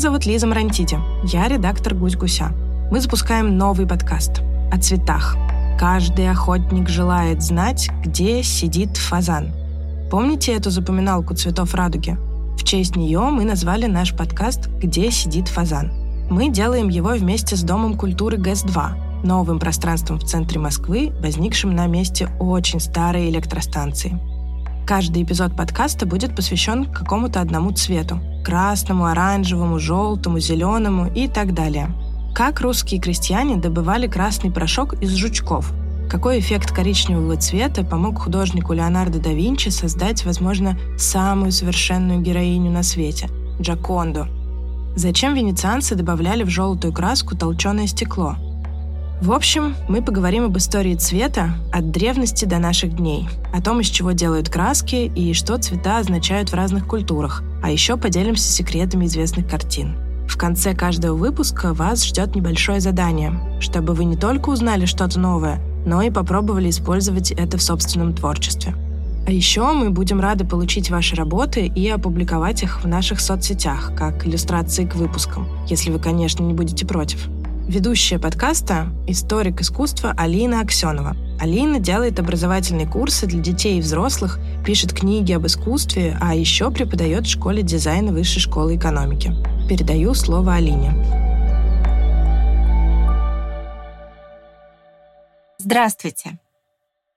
Зовут Лиза Марантити. Я редактор «Гусь Гуся». Мы запускаем новый подкаст о цветах. Каждый охотник желает знать, где сидит фазан. Помните эту запоминалку цветов радуги? В честь нее мы назвали наш подкаст «Где сидит фазан». Мы делаем его вместе с Домом культуры ГЭС-2, новым пространством в центре Москвы, возникшим на месте очень старой электростанции. Каждый эпизод подкаста будет посвящен какому-то одному цвету – красному, оранжевому, желтому, зеленому и так далее. Как русские крестьяне добывали красный порошок из жучков? Какой эффект коричневого цвета помог художнику Леонардо да Винчи создать, возможно, самую совершенную героиню на свете – Джаконду – Зачем венецианцы добавляли в желтую краску толченое стекло? В общем, мы поговорим об истории цвета от древности до наших дней, о том, из чего делают краски и что цвета означают в разных культурах, а еще поделимся секретами известных картин. В конце каждого выпуска вас ждет небольшое задание, чтобы вы не только узнали что-то новое, но и попробовали использовать это в собственном творчестве. А еще мы будем рады получить ваши работы и опубликовать их в наших соцсетях, как иллюстрации к выпускам, если вы, конечно, не будете против. Ведущая подкаста – историк искусства Алина Аксенова. Алина делает образовательные курсы для детей и взрослых, пишет книги об искусстве, а еще преподает в школе дизайна Высшей школы экономики. Передаю слово Алине. Здравствуйте!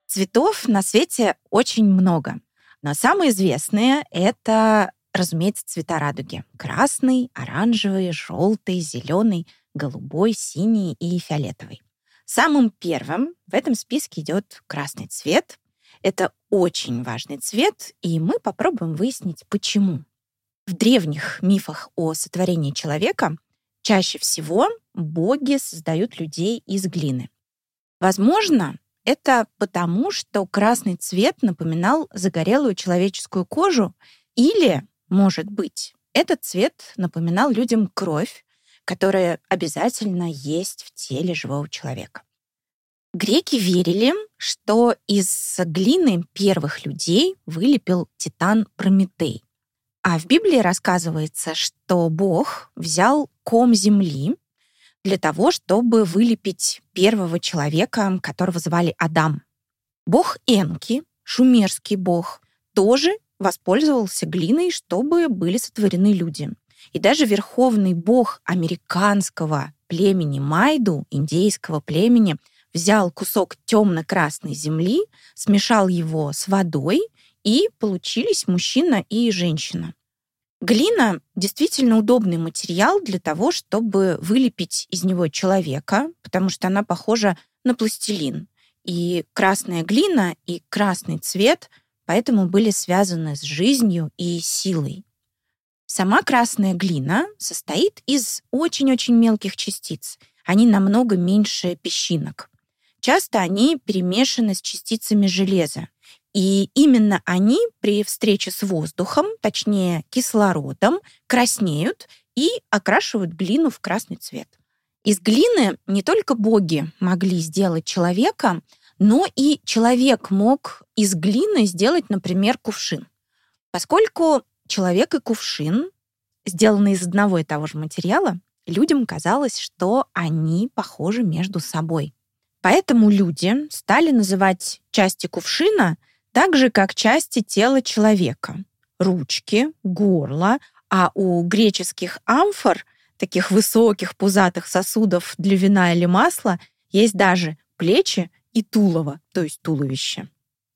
Цветов на свете очень много, но самые известные — это, разумеется, цвета радуги. Красный, оранжевый, желтый, зеленый, голубой, синий и фиолетовый. Самым первым в этом списке идет красный цвет. Это очень важный цвет, и мы попробуем выяснить, почему. В древних мифах о сотворении человека чаще всего боги создают людей из глины. Возможно, это потому, что красный цвет напоминал загорелую человеческую кожу или, может быть, этот цвет напоминал людям кровь, которая обязательно есть в теле живого человека. Греки верили, что из глины первых людей вылепил титан Прометей. А в Библии рассказывается, что Бог взял ком земли для того, чтобы вылепить первого человека, которого звали Адам. Бог Энки, шумерский бог, тоже воспользовался глиной, чтобы были сотворены люди. И даже верховный бог американского племени Майду, индейского племени, взял кусок темно-красной земли, смешал его с водой, и получились мужчина и женщина. Глина действительно удобный материал для того, чтобы вылепить из него человека, потому что она похожа на пластилин. И красная глина и красный цвет поэтому были связаны с жизнью и силой. Сама красная глина состоит из очень-очень мелких частиц. Они намного меньше песчинок. Часто они перемешаны с частицами железа. И именно они при встрече с воздухом, точнее кислородом, краснеют и окрашивают глину в красный цвет. Из глины не только боги могли сделать человека, но и человек мог из глины сделать, например, кувшин. Поскольку человек и кувшин сделаны из одного и того же материала, людям казалось, что они похожи между собой. Поэтому люди стали называть части кувшина – так же, как части тела человека. Ручки, горло, а у греческих амфор, таких высоких пузатых сосудов для вина или масла, есть даже плечи и тулово, то есть туловище.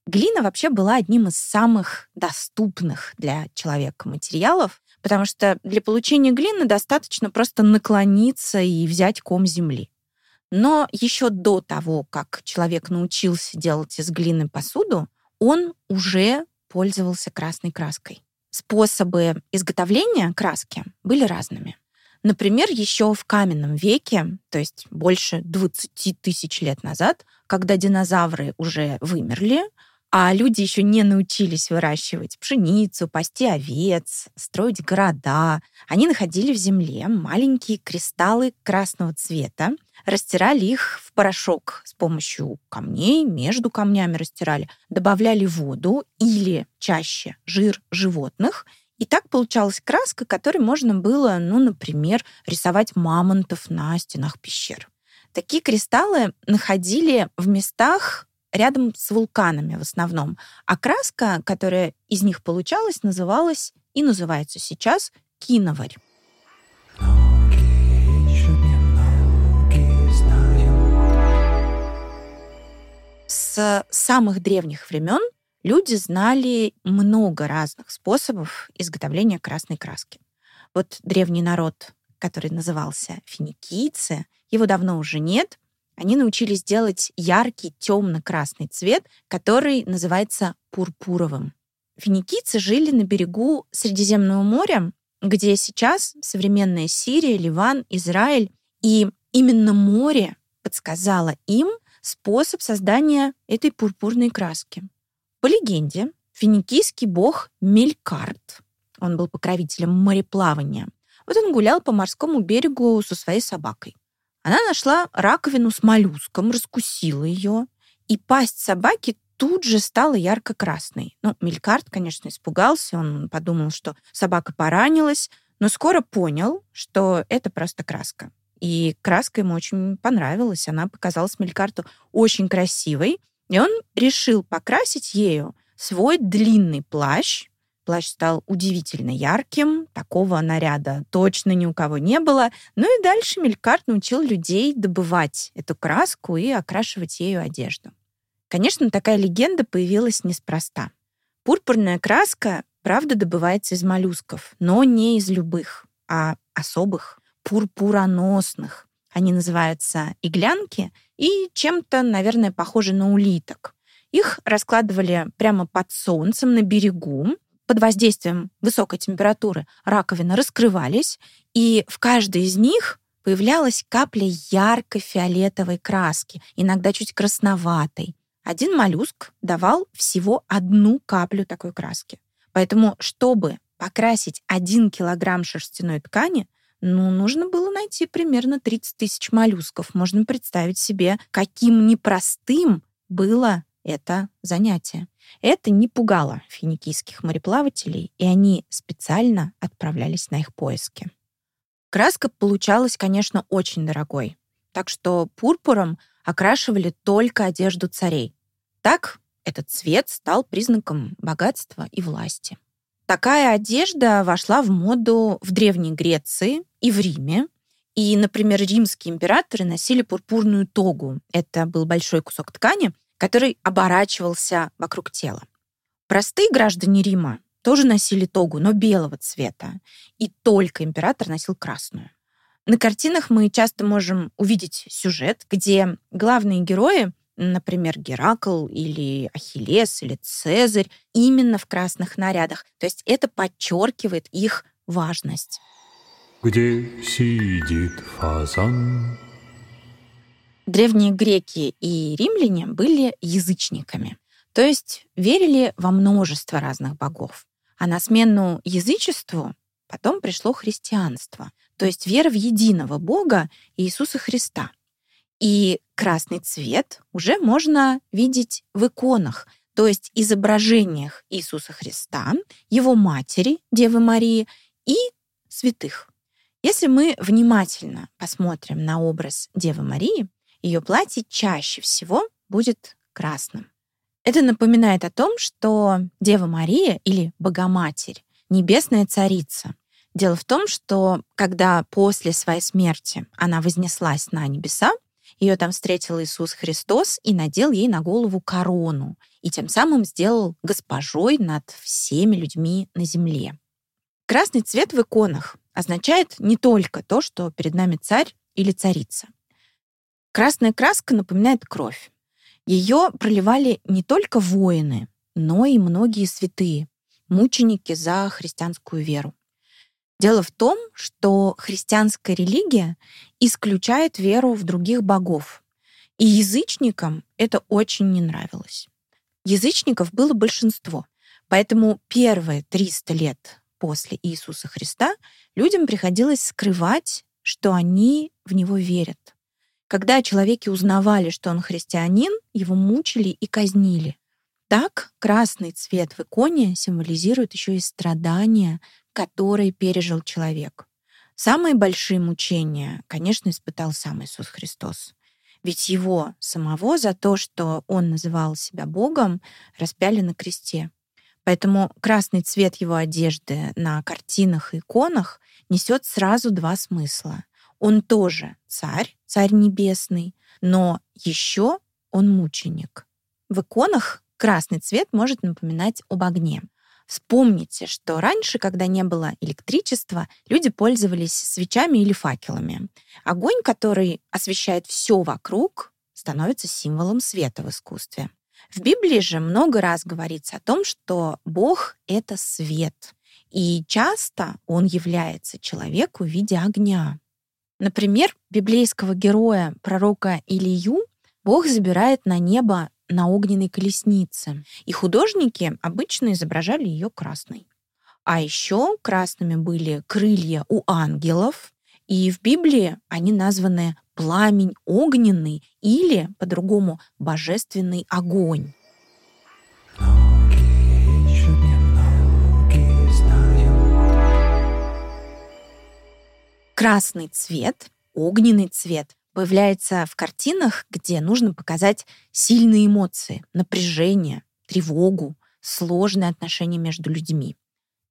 Глина вообще была одним из самых доступных для человека материалов, потому что для получения глины достаточно просто наклониться и взять ком земли. Но еще до того, как человек научился делать из глины посуду, он уже пользовался красной краской. Способы изготовления краски были разными. Например, еще в каменном веке, то есть больше 20 тысяч лет назад, когда динозавры уже вымерли, а люди еще не научились выращивать пшеницу, пасти овец, строить города. Они находили в земле маленькие кристаллы красного цвета, растирали их в порошок с помощью камней, между камнями растирали, добавляли воду или чаще жир животных И так получалась краска, которой можно было, ну, например, рисовать мамонтов на стенах пещер. Такие кристаллы находили в местах рядом с вулканами в основном. А краска, которая из них получалась, называлась и называется сейчас киноварь. С самых древних времен люди знали много разных способов изготовления красной краски. Вот древний народ, который назывался финикийцы, его давно уже нет, они научились делать яркий темно-красный цвет, который называется пурпуровым. Финикийцы жили на берегу Средиземного моря, где сейчас современная Сирия, Ливан, Израиль. И именно море подсказало им способ создания этой пурпурной краски. По легенде, финикийский бог Мелькарт, он был покровителем мореплавания, вот он гулял по морскому берегу со своей собакой. Она нашла раковину с моллюском, раскусила ее, и пасть собаки тут же стала ярко-красной. Ну, Мелькарт, конечно, испугался, он подумал, что собака поранилась, но скоро понял, что это просто краска. И краска ему очень понравилась, она показалась Мелькарту очень красивой, и он решил покрасить ею свой длинный плащ. Плащ стал удивительно ярким, такого наряда точно ни у кого не было. Ну и дальше Мелькарт научил людей добывать эту краску и окрашивать ею одежду. Конечно, такая легенда появилась неспроста. Пурпурная краска, правда, добывается из моллюсков, но не из любых, а особых, пурпуроносных. Они называются иглянки и чем-то, наверное, похожи на улиток. Их раскладывали прямо под солнцем на берегу. Под воздействием высокой температуры раковины раскрывались, и в каждой из них появлялась капля яркой фиолетовой краски, иногда чуть красноватой. Один моллюск давал всего одну каплю такой краски. Поэтому, чтобы покрасить один килограмм шерстяной ткани, ну, нужно было найти примерно 30 тысяч моллюсков. Можно представить себе, каким непростым было это занятие. Это не пугало финикийских мореплавателей, и они специально отправлялись на их поиски. Краска получалась, конечно, очень дорогой, так что пурпуром окрашивали только одежду царей. Так этот цвет стал признаком богатства и власти. Такая одежда вошла в моду в Древней Греции и в Риме. И, например, римские императоры носили пурпурную тогу. Это был большой кусок ткани, который оборачивался вокруг тела. Простые граждане Рима тоже носили тогу, но белого цвета. И только император носил красную. На картинах мы часто можем увидеть сюжет, где главные герои например, Геракл или Ахиллес или Цезарь именно в красных нарядах. То есть это подчеркивает их важность. Где сидит фазан? Древние греки и римляне были язычниками, то есть верили во множество разных богов. А на смену язычеству потом пришло христианство, то есть вера в единого Бога Иисуса Христа. И красный цвет уже можно видеть в иконах, то есть изображениях Иисуса Христа, его матери, Девы Марии и святых. Если мы внимательно посмотрим на образ Девы Марии, ее платье чаще всего будет красным. Это напоминает о том, что Дева Мария или Богоматерь — небесная царица. Дело в том, что когда после своей смерти она вознеслась на небеса, ее там встретил Иисус Христос и надел ей на голову корону, и тем самым сделал госпожой над всеми людьми на земле. Красный цвет в иконах означает не только то, что перед нами царь или царица. Красная краска напоминает кровь. Ее проливали не только воины, но и многие святые, мученики за христианскую веру. Дело в том, что христианская религия исключает веру в других богов. И язычникам это очень не нравилось. Язычников было большинство, поэтому первые 300 лет после Иисуса Христа людям приходилось скрывать, что они в него верят. Когда человеки узнавали, что он христианин, его мучили и казнили. Так, красный цвет в иконе символизирует еще и страдания, которые пережил человек. Самые большие мучения, конечно, испытал сам Иисус Христос. Ведь его самого за то, что он называл себя Богом, распяли на кресте. Поэтому красный цвет его одежды на картинах и иконах несет сразу два смысла. Он тоже царь, царь небесный, но еще он мученик. В иконах красный цвет может напоминать об огне. Вспомните, что раньше, когда не было электричества, люди пользовались свечами или факелами. Огонь, который освещает все вокруг, становится символом света в искусстве. В Библии же много раз говорится о том, что Бог — это свет. И часто он является человеку в виде огня. Например, библейского героя пророка Илию Бог забирает на небо на огненной колеснице. И художники обычно изображали ее красной. А еще красными были крылья у ангелов, и в Библии они названы пламень огненный или, по-другому, божественный огонь. Красный цвет, огненный цвет появляется в картинах, где нужно показать сильные эмоции, напряжение, тревогу, сложные отношения между людьми.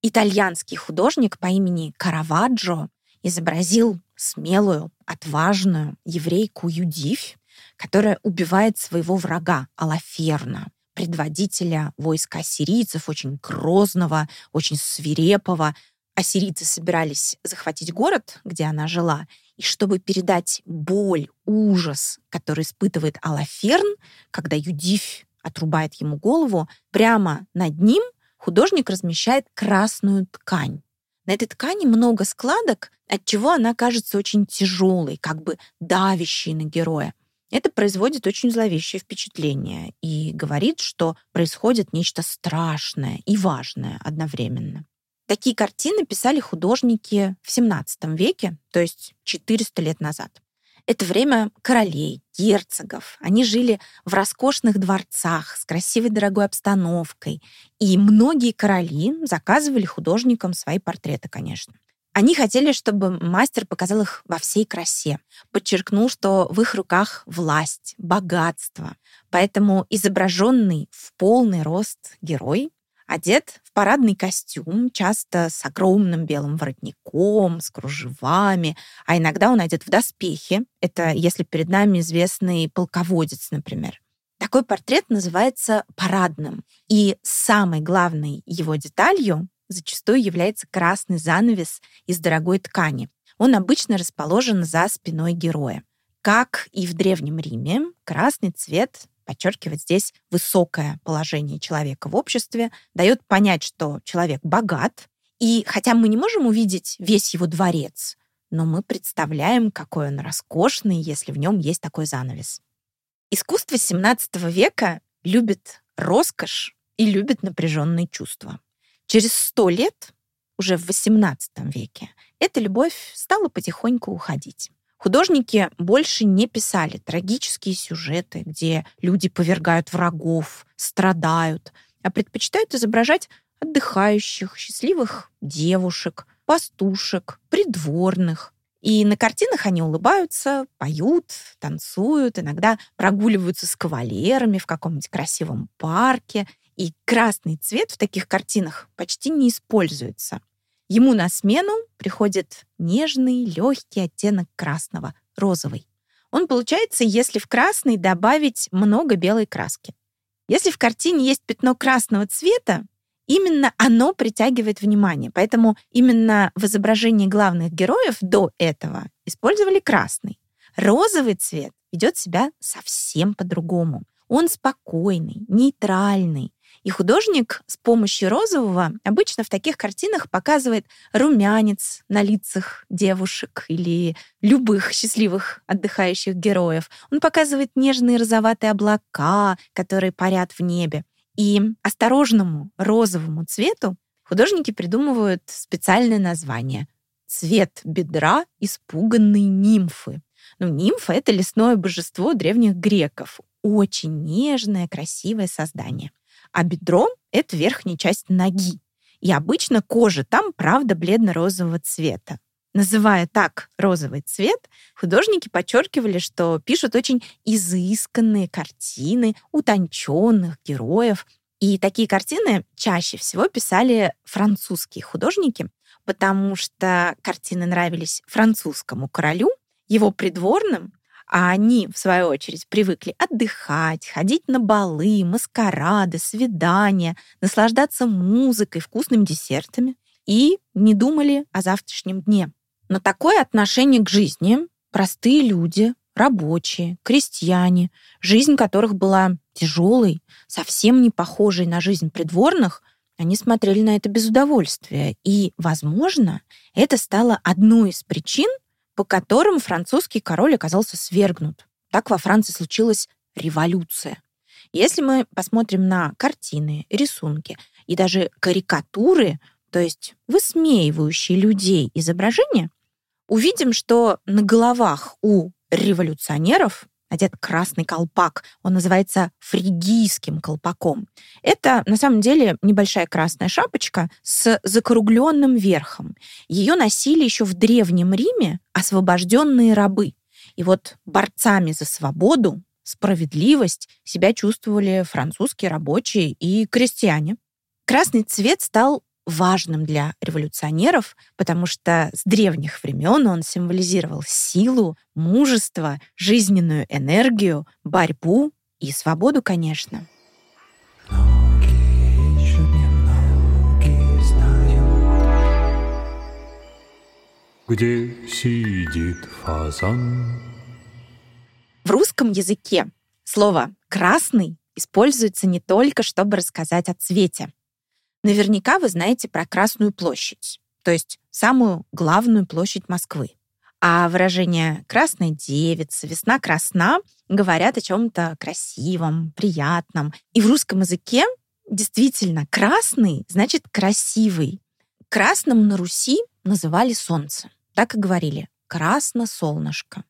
Итальянский художник по имени Караваджо изобразил смелую, отважную еврейку Юдивь, которая убивает своего врага Алаферна, предводителя войска ассирийцев, очень грозного, очень свирепого. Ассирийцы собирались захватить город, где она жила, и чтобы передать боль, ужас, который испытывает Алаферн, когда Юдивь отрубает ему голову, прямо над ним художник размещает красную ткань. На этой ткани много складок, от чего она кажется очень тяжелой, как бы давящей на героя. Это производит очень зловещее впечатление и говорит, что происходит нечто страшное и важное одновременно. Такие картины писали художники в XVII веке, то есть 400 лет назад. Это время королей, герцогов. Они жили в роскошных дворцах с красивой дорогой обстановкой. И многие короли заказывали художникам свои портреты, конечно. Они хотели, чтобы мастер показал их во всей красе, подчеркнул, что в их руках власть, богатство. Поэтому изображенный в полный рост герой одет в парадный костюм, часто с огромным белым воротником, с кружевами, а иногда он одет в доспехи. Это если перед нами известный полководец, например. Такой портрет называется парадным. И самой главной его деталью зачастую является красный занавес из дорогой ткани. Он обычно расположен за спиной героя. Как и в Древнем Риме, красный цвет подчеркивает здесь высокое положение человека в обществе, дает понять, что человек богат. И хотя мы не можем увидеть весь его дворец, но мы представляем, какой он роскошный, если в нем есть такой занавес. Искусство XVII века любит роскошь и любит напряженные чувства. Через сто лет, уже в XVIII веке, эта любовь стала потихоньку уходить. Художники больше не писали трагические сюжеты, где люди повергают врагов, страдают, а предпочитают изображать отдыхающих, счастливых девушек, пастушек, придворных. И на картинах они улыбаются, поют, танцуют, иногда прогуливаются с кавалерами в каком-нибудь красивом парке. И красный цвет в таких картинах почти не используется. Ему на смену приходит нежный, легкий оттенок красного, розовый. Он получается, если в красный добавить много белой краски. Если в картине есть пятно красного цвета, именно оно притягивает внимание. Поэтому именно в изображении главных героев до этого использовали красный. Розовый цвет ведет себя совсем по-другому. Он спокойный, нейтральный, и художник с помощью розового обычно в таких картинах показывает румянец на лицах девушек или любых счастливых отдыхающих героев. Он показывает нежные розоватые облака, которые парят в небе. И осторожному розовому цвету художники придумывают специальное название цвет бедра испуганной нимфы. Ну, нимфа — это лесное божество древних греков. Очень нежное, красивое создание. А бедро — это верхняя часть ноги. И обычно кожа там, правда, бледно-розового цвета. Называя так розовый цвет, художники подчеркивали, что пишут очень изысканные картины утонченных героев. И такие картины чаще всего писали французские художники, потому что картины нравились французскому королю, его придворным, а они, в свою очередь, привыкли отдыхать, ходить на балы, маскарады, свидания, наслаждаться музыкой, вкусными десертами и не думали о завтрашнем дне. Но такое отношение к жизни простые люди, рабочие, крестьяне, жизнь которых была тяжелой, совсем не похожей на жизнь придворных, они смотрели на это без удовольствия. И, возможно, это стало одной из причин, по которым французский король оказался свергнут. Так во Франции случилась революция. Если мы посмотрим на картины, рисунки и даже карикатуры, то есть высмеивающие людей изображения, увидим, что на головах у революционеров надет красный колпак. Он называется фригийским колпаком. Это на самом деле небольшая красная шапочка с закругленным верхом. Ее носили еще в Древнем Риме освобожденные рабы. И вот борцами за свободу, справедливость себя чувствовали французские рабочие и крестьяне. Красный цвет стал важным для революционеров, потому что с древних времен он символизировал силу, мужество, жизненную энергию, борьбу и свободу, конечно. Где сидит фазан? В русском языке слово «красный» используется не только, чтобы рассказать о цвете. Наверняка вы знаете про Красную площадь, то есть самую главную площадь Москвы. А выражение «красная девица», «весна красна» говорят о чем-то красивом, приятном. И в русском языке действительно красный значит красивый. Красным на Руси называли солнце. Так и говорили «красно солнышко».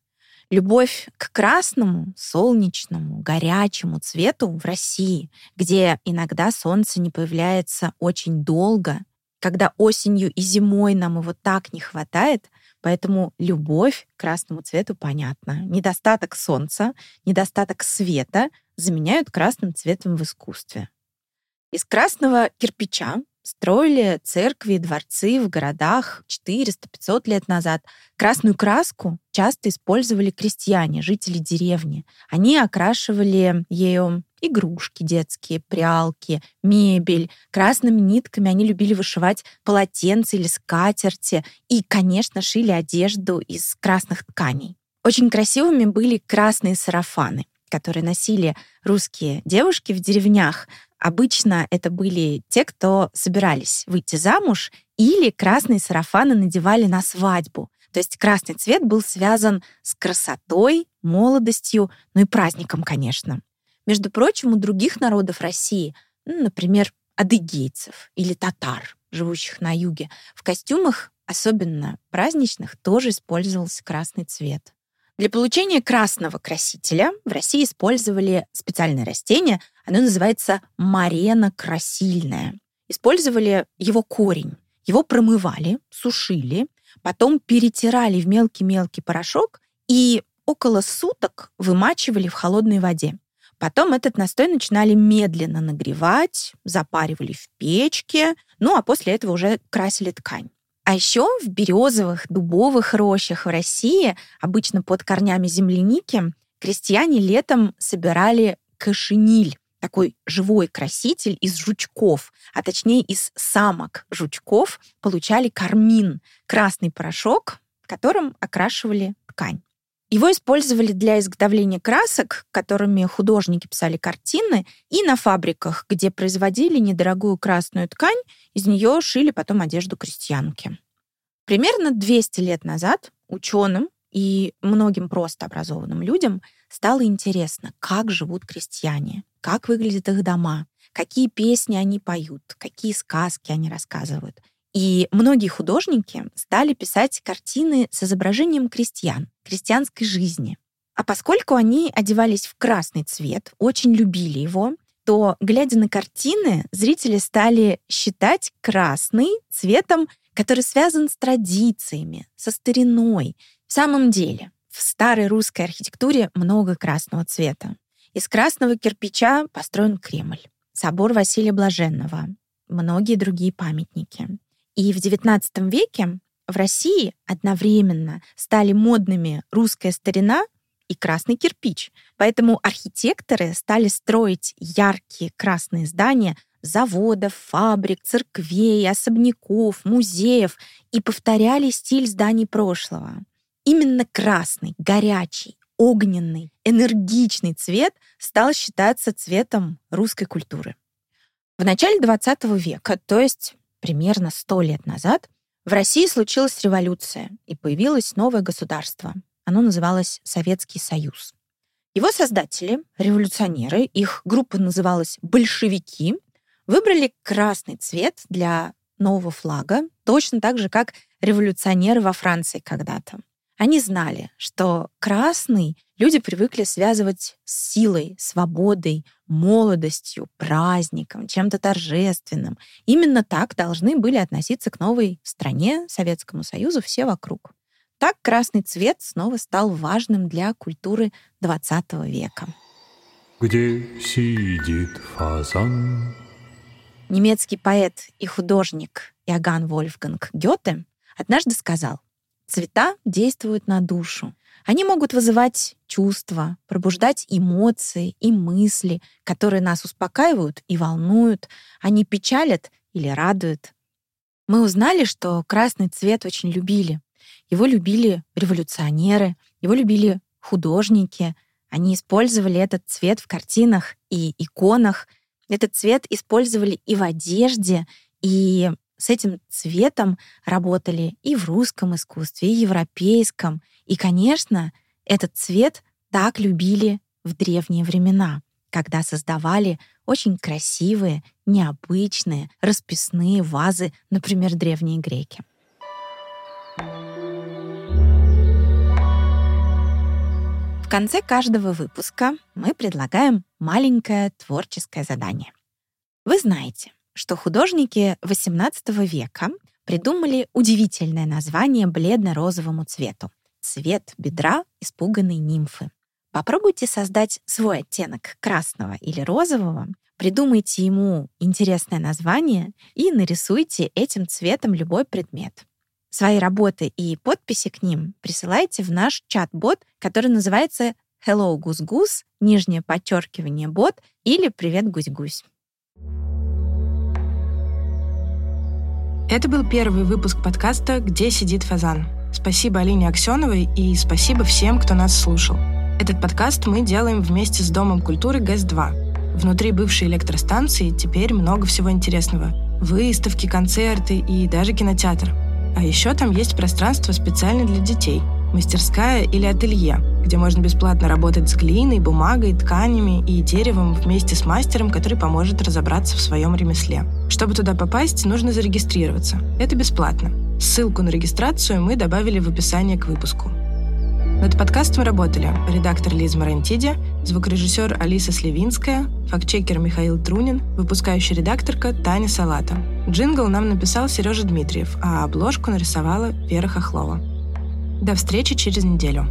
Любовь к красному, солнечному, горячему цвету в России, где иногда солнце не появляется очень долго, когда осенью и зимой нам его так не хватает, поэтому любовь к красному цвету понятна. Недостаток солнца, недостаток света заменяют красным цветом в искусстве. Из красного кирпича строили церкви дворцы в городах 400-500 лет назад. Красную краску часто использовали крестьяне, жители деревни. Они окрашивали ею игрушки детские, прялки, мебель. Красными нитками они любили вышивать полотенца или скатерти. И, конечно, шили одежду из красных тканей. Очень красивыми были красные сарафаны которые носили русские девушки в деревнях, обычно это были те, кто собирались выйти замуж или красные сарафаны надевали на свадьбу. То есть красный цвет был связан с красотой, молодостью, ну и праздником, конечно. Между прочим, у других народов России, ну, например, адыгейцев или татар, живущих на юге, в костюмах, особенно праздничных, тоже использовался красный цвет. Для получения красного красителя в России использовали специальное растение, оно называется марена красильная. Использовали его корень. Его промывали, сушили, потом перетирали в мелкий-мелкий порошок и около суток вымачивали в холодной воде. Потом этот настой начинали медленно нагревать, запаривали в печке, ну а после этого уже красили ткань. А еще в березовых, дубовых рощах в России, обычно под корнями земляники, крестьяне летом собирали кошениль, такой живой краситель из жучков, а точнее из самок жучков, получали кармин, красный порошок, которым окрашивали ткань. Его использовали для изготовления красок, которыми художники писали картины, и на фабриках, где производили недорогую красную ткань, из нее шили потом одежду крестьянки. Примерно 200 лет назад ученым и многим просто образованным людям стало интересно, как живут крестьяне, как выглядят их дома, какие песни они поют, какие сказки они рассказывают. И многие художники стали писать картины с изображением крестьян, крестьянской жизни. А поскольку они одевались в красный цвет, очень любили его, то, глядя на картины, зрители стали считать красный цветом, который связан с традициями, со стариной. В самом деле, в старой русской архитектуре много красного цвета. Из красного кирпича построен Кремль, собор Василия Блаженного, многие другие памятники. И в XIX веке в России одновременно стали модными русская старина и красный кирпич. Поэтому архитекторы стали строить яркие красные здания заводов, фабрик, церквей, особняков, музеев и повторяли стиль зданий прошлого. Именно красный, горячий, огненный, энергичный цвет стал считаться цветом русской культуры. В начале 20 века, то есть примерно 100 лет назад, в России случилась революция, и появилось новое государство. Оно называлось Советский Союз. Его создатели, революционеры, их группа называлась «большевики», выбрали красный цвет для нового флага, точно так же, как революционеры во Франции когда-то. Они знали, что красный люди привыкли связывать с силой, свободой, молодостью, праздником, чем-то торжественным. Именно так должны были относиться к новой стране, Советскому Союзу, все вокруг. Так красный цвет снова стал важным для культуры XX века. Где сидит фазан? Немецкий поэт и художник Иоганн Вольфганг Гёте однажды сказал, цвета действуют на душу. Они могут вызывать чувства, пробуждать эмоции и мысли, которые нас успокаивают и волнуют. Они печалят или радуют. Мы узнали, что красный цвет очень любили. Его любили революционеры, его любили художники. Они использовали этот цвет в картинах и иконах. Этот цвет использовали и в одежде, и с этим цветом работали и в русском искусстве, и европейском. И, конечно, этот цвет так любили в древние времена, когда создавали очень красивые, необычные, расписные вазы, например, древние греки. В конце каждого выпуска мы предлагаем маленькое творческое задание. Вы знаете, что художники XVIII века придумали удивительное название бледно-розовому цвету — цвет бедра испуганной нимфы. Попробуйте создать свой оттенок красного или розового, придумайте ему интересное название и нарисуйте этим цветом любой предмет. Свои работы и подписи к ним присылайте в наш чат-бот, который называется Hello Goose, нижнее подчеркивание бот или Привет Гусь-Гусь. Это был первый выпуск подкаста «Где сидит фазан». Спасибо Алине Аксеновой и спасибо всем, кто нас слушал. Этот подкаст мы делаем вместе с Домом культуры ГЭС-2. Внутри бывшей электростанции теперь много всего интересного. Выставки, концерты и даже кинотеатр. А еще там есть пространство специально для детей – мастерская или ателье, где можно бесплатно работать с глиной, бумагой, тканями и деревом вместе с мастером, который поможет разобраться в своем ремесле. Чтобы туда попасть, нужно зарегистрироваться. Это бесплатно. Ссылку на регистрацию мы добавили в описание к выпуску. Над подкастом работали редактор Лиза Марантиди, звукорежиссер Алиса Сливинская, фактчекер Михаил Трунин, выпускающая редакторка Таня Салата. Джингл нам написал Сережа Дмитриев, а обложку нарисовала Вера Хохлова. До встречи через неделю.